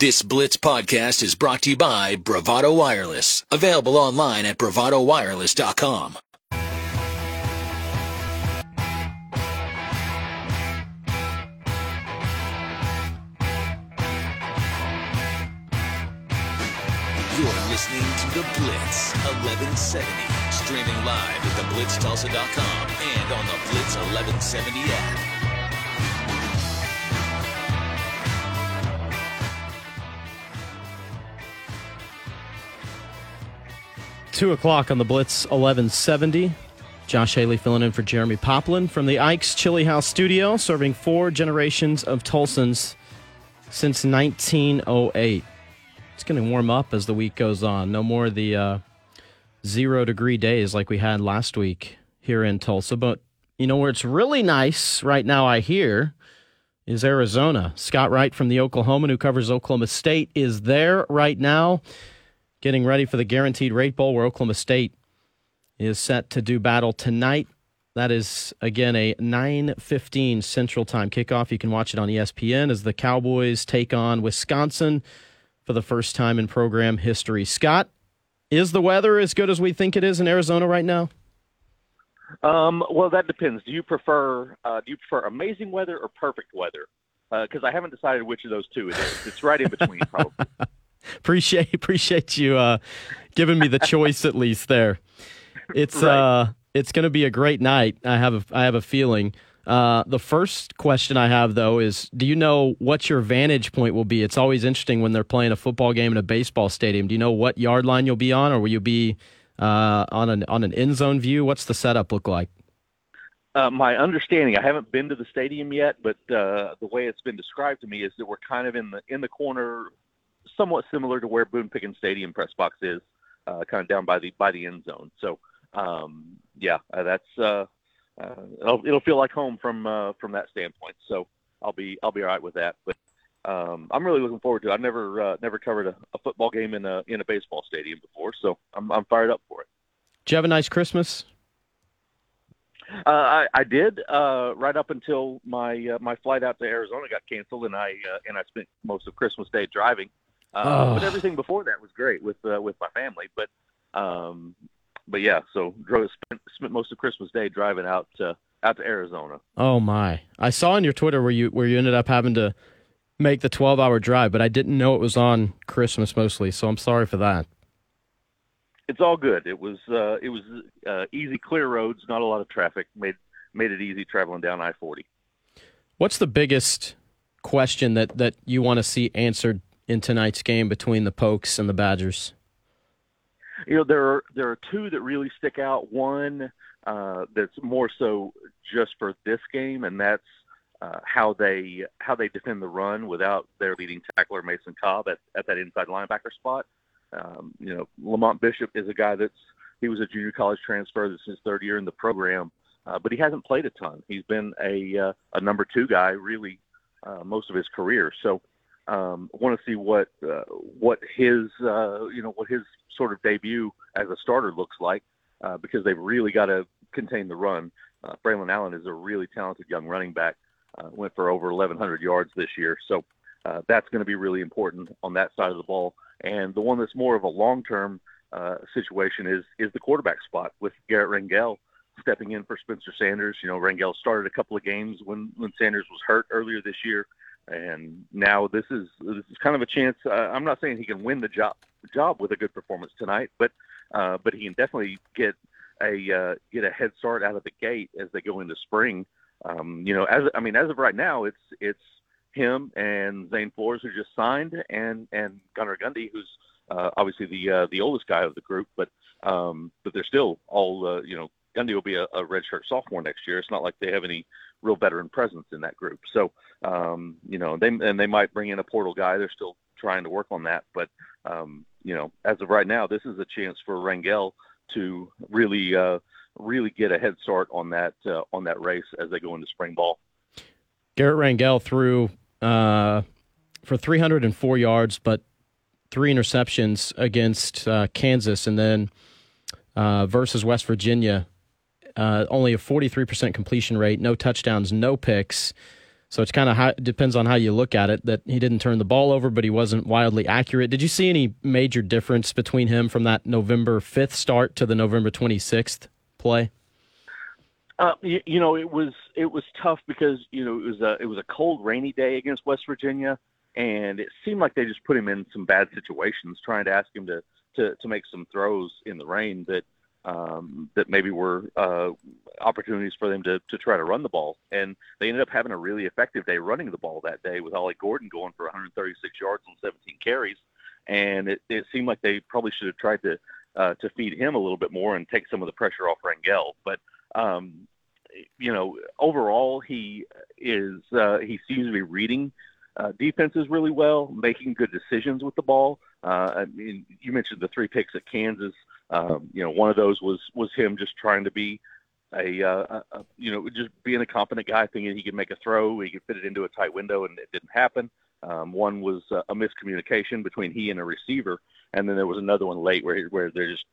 This Blitz podcast is brought to you by Bravado Wireless, available online at bravadowireless.com. You're listening to The Blitz 1170, streaming live at theblitztulsa.com and on the Blitz 1170 app. Two o'clock on the Blitz 1170. Josh Haley filling in for Jeremie Poplin from the Ike's Chili House studio, serving four generations of Tulsans since 1908. It's going to warm up as the week goes on. No more the uh, zero degree days like we had last week here in Tulsa. But you know where it's really nice right now, I hear, is Arizona. Scott Wright from the Oklahoman, who covers Oklahoma State, is there right now getting ready for the Guaranteed Rate Bowl, where Oklahoma State is set to do battle tonight. That is again a 9:15 Central Time kickoff. You can watch it on ESPN as the Cowboys take on Wisconsin for the first time in program history. Scott, is the weather as good as we think it is in Arizona right now? Um, well, that depends. Do you prefer uh, do you prefer amazing weather or perfect weather? Because I haven't decided which of those two it is. It's right in between, probably. appreciate appreciate you uh, giving me the choice at least there. It's Right. uh it's going to be a great night. I have a, I have a feeling. Uh, the first question I have though is, do you know what your vantage point will be? It's always interesting when they're playing a football game in a baseball stadium. Do you know what yard line you'll be on, or will you be uh, on an on an end zone view? What's the setup look like? Uh, my understanding, I haven't been to the stadium yet, but uh, the way it's been described to me is that we're kind of in the in the corner, somewhat similar to where Boone Pickens Stadium press box is, uh, kind of down by the by the end zone. So, um, yeah, uh, that's uh, uh, it'll, it'll feel like home from uh, from that standpoint. So I'll be I'll be all right with that. But um, I'm really looking forward to. it. I've never uh, never covered a, a football game in a in a baseball stadium before, so I'm I'm fired up for it. Did you have a nice Christmas? Uh, I, I did uh, right up until my uh, my flight out to Arizona got canceled, and I uh, and I spent most of Christmas Day driving. Uh, Oh. But everything before that was great with uh, with my family. But um, but yeah, so drove spent, spent most of Christmas Day driving out uh, out to Arizona. Oh my! I saw on your Twitter where you where you ended up having to make the twelve hour drive, but I didn't know it was on Christmas mostly. So I'm sorry for that. It's all good. It was uh, it was uh, easy, clear roads, not a lot of traffic. made made it easy traveling down I forty. What's the biggest question that that you want to see answered in tonight's game between the Pokes and the Badgers? you know there are there are two that really stick out. One uh that's more so just for this game and that's uh how they how they defend the run without their leading tackler Mason Cobb at, at that inside linebacker spot. Um you know Lamont Bishop is a guy that's he was a junior college transfer this is his third year in the program uh, but he hasn't played a ton. He's been a uh, a number two guy really uh, most of his career. So um, want to see what uh, what his uh, you know what his sort of debut as a starter looks like uh, because they've really got to contain the run. Uh, Braylon Allen is a really talented young running back. Uh, went for over 1,100 yards this year, so uh, that's going to be really important on that side of the ball. And the one that's more of a long-term uh, situation is is the quarterback spot with Garrett Rangel stepping in for Spencer Sanders. You know, Rangel started a couple of games when when Sanders was hurt earlier this year and now this is this is kind of a chance. Uh, I'm not saying he can win the job job with a good performance tonight, but uh, but he can definitely get a uh, get a head start out of the gate as they go into spring. Um, you know, as I mean, as of right now, it's it's him and Zane Flores who just signed, and and Gunnar Gundy, who's uh, obviously the uh, the oldest guy of the group, but um, but they're still all uh, you know. Gundy will be a, a redshirt sophomore next year. It's not like they have any real veteran presence in that group. So, um, you know, they and they might bring in a portal guy. They're still trying to work on that, but um, you know, as of right now, this is a chance for Rangel to really, uh, really get a head start on that uh, on that race as they go into spring ball. Garrett Rangel threw uh, for 304 yards, but three interceptions against uh, Kansas, and then uh, versus West Virginia, uh, only a 43% completion rate, no touchdowns, no picks. So it's kind of depends on how you look at it. That he didn't turn the ball over, but he wasn't wildly accurate. Did you see any major difference between him from that November fifth start to the November twenty sixth play? Uh, you, you, know, it was it was tough because you know it was a it was a cold, rainy day against West Virginia, and it seemed like they just put him in some bad situations, trying to ask him to to, to make some throws in the rain that um, that maybe were uh, opportunities for them to, to try to run the ball. And they ended up having a really effective day running the ball that day with Ollie Gordon going for 136 yards on 17 carries. And it, it seemed like they probably should have tried to uh, to feed him a little bit more and take some of the pressure off Rangel. But um, you know, overall he is uh, he seems to be reading uh, defenses really well, making good decisions with the ball. Uh, I mean, you mentioned the three picks at Kansas. Um, you know, one of those was was him just trying to be a, uh, a, you know just being a competent guy, thinking he could make a throw, he could fit it into a tight window, and it didn't happen. Um, one was uh, a miscommunication between he and a receiver, and then there was another one late where where they're just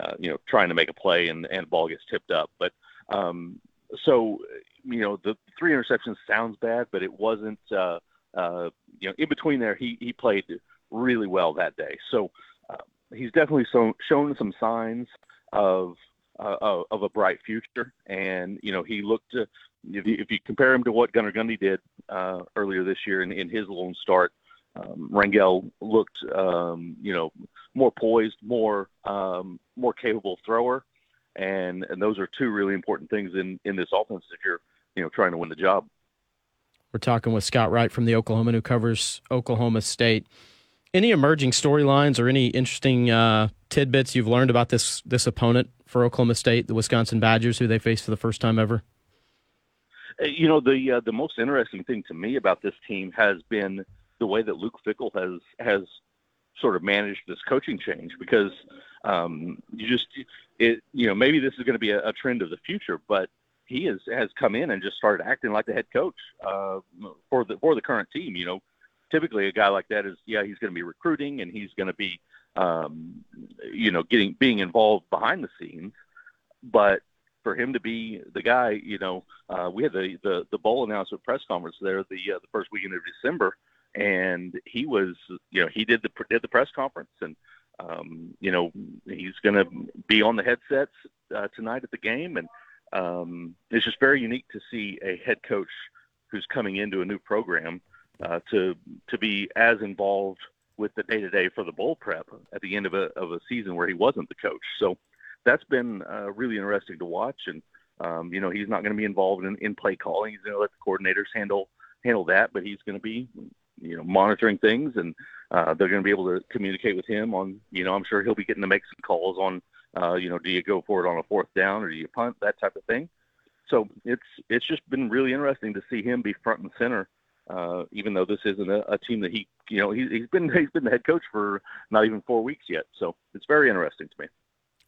uh, you know trying to make a play and and ball gets tipped up. But um, so you know the three interceptions sounds bad, but it wasn't. Uh, uh, you know, in between there, he he played really well that day. So he's definitely so, shown some signs of uh, of a bright future. And you know, he looked to, if you, if you compare him to what Gunnar Gundy did uh, earlier this year in, in his lone start, um, Rangel looked um, you know more poised, more um, more capable thrower. And, and those are two really important things in, in this offense if you're you know trying to win the job. We're talking with Scott Wright from the Oklahoman who covers Oklahoma State. Any emerging storylines or any interesting uh, tidbits you've learned about this this opponent for Oklahoma State, the Wisconsin Badgers, who they face for the first time ever? Uh, you know, the uh, the most interesting thing to me about this team has been the way that Luke Fickell has has sort of managed this coaching change because um, you just it you know maybe this is going to be a, a trend of the future, but he has has come in and just started acting like the head coach uh, for the for the current team. You know, typically a guy like that is yeah he's going to be recruiting and he's going to be um, you know getting being involved behind the scenes, but for him to be the guy, you know, uh, we had the, the the bowl announcement press conference there the uh, the first weekend of December, and he was you know he did the did the press conference and. Um, you know, he's going to be on the headsets uh, tonight at the game, and um, it's just very unique to see a head coach who's coming into a new program uh, to to be as involved with the day to day for the bowl prep at the end of a of a season where he wasn't the coach. So that's been uh, really interesting to watch. And um, you know, he's not going to be involved in, in play calling. He's going to let the coordinators handle handle that, but he's going to be you know monitoring things, and uh, they're going to be able to communicate with him on. You know, I'm sure he'll be getting to make some calls on uh, you know, do you go for it on a fourth down or do you punt? That type of thing. So it's it's just been really interesting to see him be front and center, uh, even though this isn't a, a team that he, you know, he, he's been he's been the head coach for not even four weeks yet. So it's very interesting to me.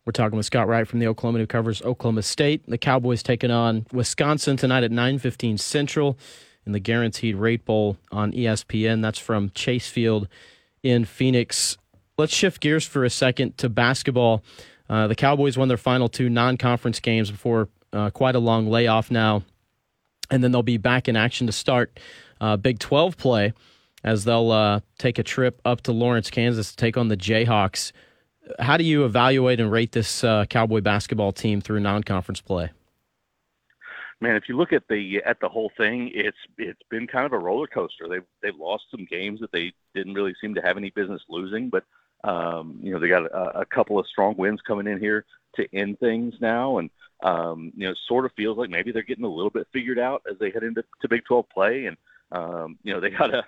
We're talking with Scott Wright from the Oklahoman who covers Oklahoma State. The Cowboys taking on Wisconsin tonight at 9:15 Central in the Guaranteed Rate Bowl on ESPN. That's from Chase Field in Phoenix. Let's shift gears for a second to basketball. Uh, the Cowboys won their final two non conference games before uh, quite a long layoff now. And then they'll be back in action to start uh, Big 12 play as they'll uh, take a trip up to Lawrence, Kansas to take on the Jayhawks. How do you evaluate and rate this uh, Cowboy basketball team through non conference play? man, if you look at the at the whole thing, it's it's been kind of a roller coaster. They've they've lost some games that they didn't really seem to have any business losing, but um, you know, they got a, a couple of strong wins coming in here to end things now, and um, you know, it sort of feels like maybe they're getting a little bit figured out as they head into to Big 12 play, and um, you know, they got a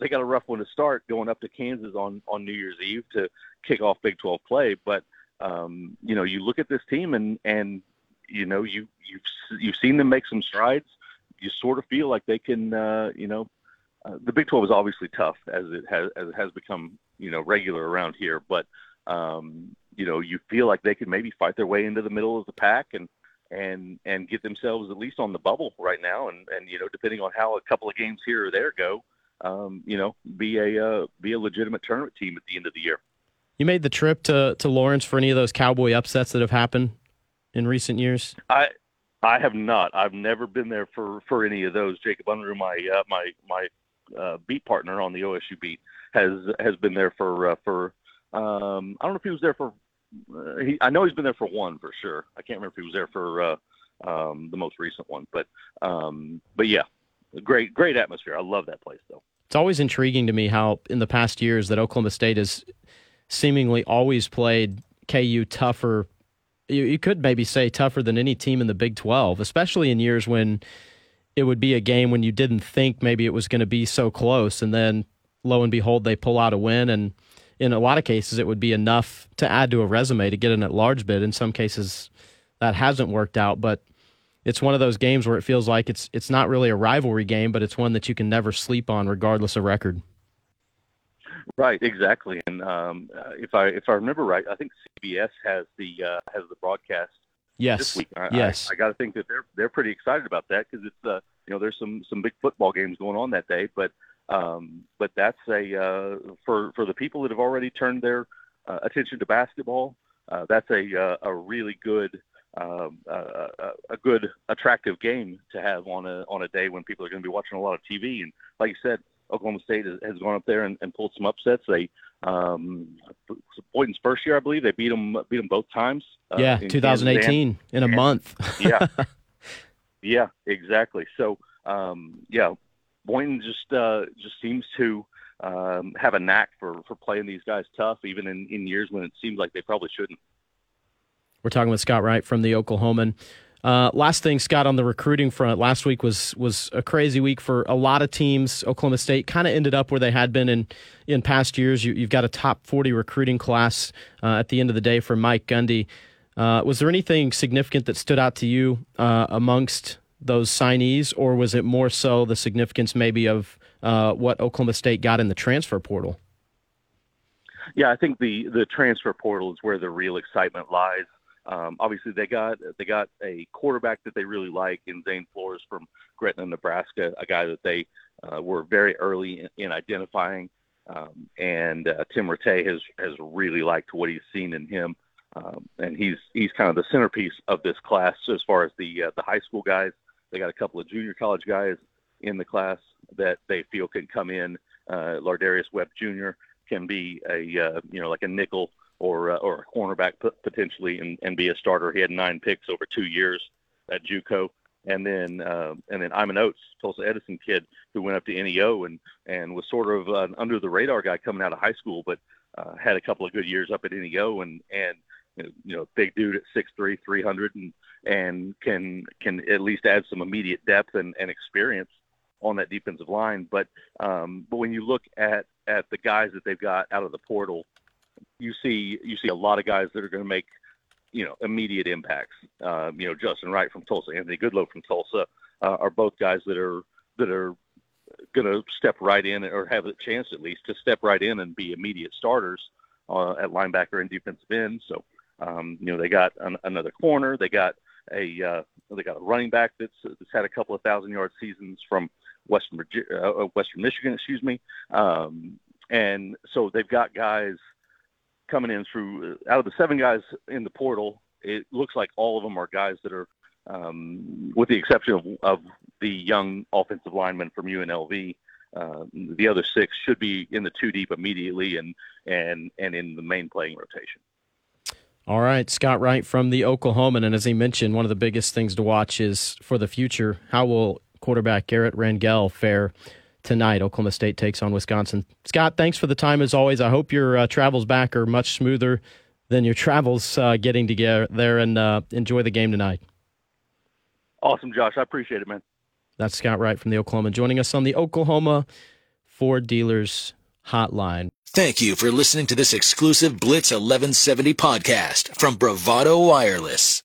they got a rough one to start going up to Kansas on on New Year's Eve to kick off Big 12 play, but um, you know, you look at this team and and you know, you you've you've seen them make some strides. You sort of feel like they can, uh, you know, uh, the Big 12 is obviously tough as it has as it has become you know regular around here, but um, you know you feel like they could maybe fight their way into the middle of the pack and and and get themselves at least on the bubble right now, and and you know depending on how a couple of games here or there go, um, you know be a uh, be a legitimate tournament team at the end of the year. You made the trip to to Lawrence for any of those Cowboy upsets that have happened in recent years. I I have not. I've never been there for for any of those. Jacob Unruh, my uh, my my uh, beat partner on the OSU beat, has has been there for uh, for. Um, I don't know if he was there for. Uh, he, I know he's been there for one for sure. I can't remember if he was there for uh, um, the most recent one, but um, but yeah, great great atmosphere. I love that place though. It's always intriguing to me how in the past years that Oklahoma State has seemingly always played KU tougher. You, you could maybe say tougher than any team in the Big 12, especially in years when it would be a game when you didn't think maybe it was going to be so close. And then lo and behold, they pull out a win. And in a lot of cases, it would be enough to add to a resume to get an at large bid. In some cases, that hasn't worked out. But it's one of those games where it feels like it's it's not really a rivalry game, but it's one that you can never sleep on, regardless of record. Right, exactly. And um, uh, if I if I remember right, I think CBS has the uh, has the broadcast yes. this week. I, yes, I, I got to think that they're they're pretty excited about that because it's uh you know there's some some big football games going on that day, but um but that's a uh, for for the people that have already turned their uh, attention to basketball, uh, that's a uh, a really good um, uh, a good attractive game to have on a on a day when people are going to be watching a lot of TV. And like you said, Oklahoma State has, gone up there and, and pulled some upsets. They um, Boynton's first year, I believe, they beat them beat them both times. Uh, yeah, 2018 in a month. yeah, yeah, exactly. So um, yeah, Boynton just uh, just seems to um, have a knack for for playing these guys tough, even in in years when it seems like they probably shouldn't. We're talking with Scott Wright from the Oklahoman. Uh, last thing, Scott, on the recruiting front, last week was was a crazy week for a lot of teams. Oklahoma State kind of ended up where they had been in in past years. You, have got a top forty recruiting class uh, at the end of the day for Mike Gundy. Uh, was there anything significant that stood out to you uh, amongst those signees, or was it more so the significance maybe of uh, what Oklahoma State got in the transfer portal? Yeah, I think the the transfer portal is where the real excitement lies. Um, obviously, they got they got a quarterback that they really like in Zane Flores from Gretna, Nebraska, a guy that they uh, were very early in, in identifying. Um, and uh, Tim Rattay has has really liked what he's seen in him, um, and he's he's kind of the centerpiece of this class as far as the uh, the high school guys. They got a couple of junior college guys in the class that they feel can come in. Uh, Lardarius Webb Jr. can be a uh, you know like a nickel or uh, or a cornerback potentially and, and be a starter. He had nine picks over two years at JUCO, and then uh, and then Iman Oates, Tulsa Edison kid who went up to NEO and and was sort of an under the radar guy coming out of high school, but uh, had a couple of good years up at NEO and and you know big dude at six three, three hundred, and and can can at least add some immediate depth and, and experience on that defensive line. But um, but when you look at at the guys that they've got out of the portal you see you see a lot of guys that are going to make you know immediate impacts. Um, you know, Justin Wright from Tulsa, Anthony Goodlow from Tulsa uh, are both guys that are that are going to step right in or have a chance at least to step right in and be immediate starters uh, at linebacker and defensive end. So um, you know they got an, another corner, they got a uh, they got a running back that's that's had a couple of thousand yard seasons from Western uh, uh, Western Michigan, excuse me. Um, and so they've got guys coming in through uh, out of the seven guys in the portal, it looks like all of them are guys that are, um, with the exception of, of the young offensive lineman from UNLV. Uh, the other six should be in the two deep immediately and and and in the main playing rotation. All right, Scott Wright from the Oklahoman, and as he mentioned, one of the biggest things to watch is for the future. How will quarterback Garrett Rangel fare tonight. Oklahoman State takes on Wisconsin. Scott, thanks for the time as always. I hope your uh, travels back are much smoother than your travels uh, getting together there, and uh, enjoy the game tonight. Awesome, Josh. I appreciate it, man. That's Scott Wright from the Oklahoma joining us on the Oklahoma Ford Dealers Hotline. Thank you for listening to this exclusive Blitz 1170 podcast from Bravado Wireless.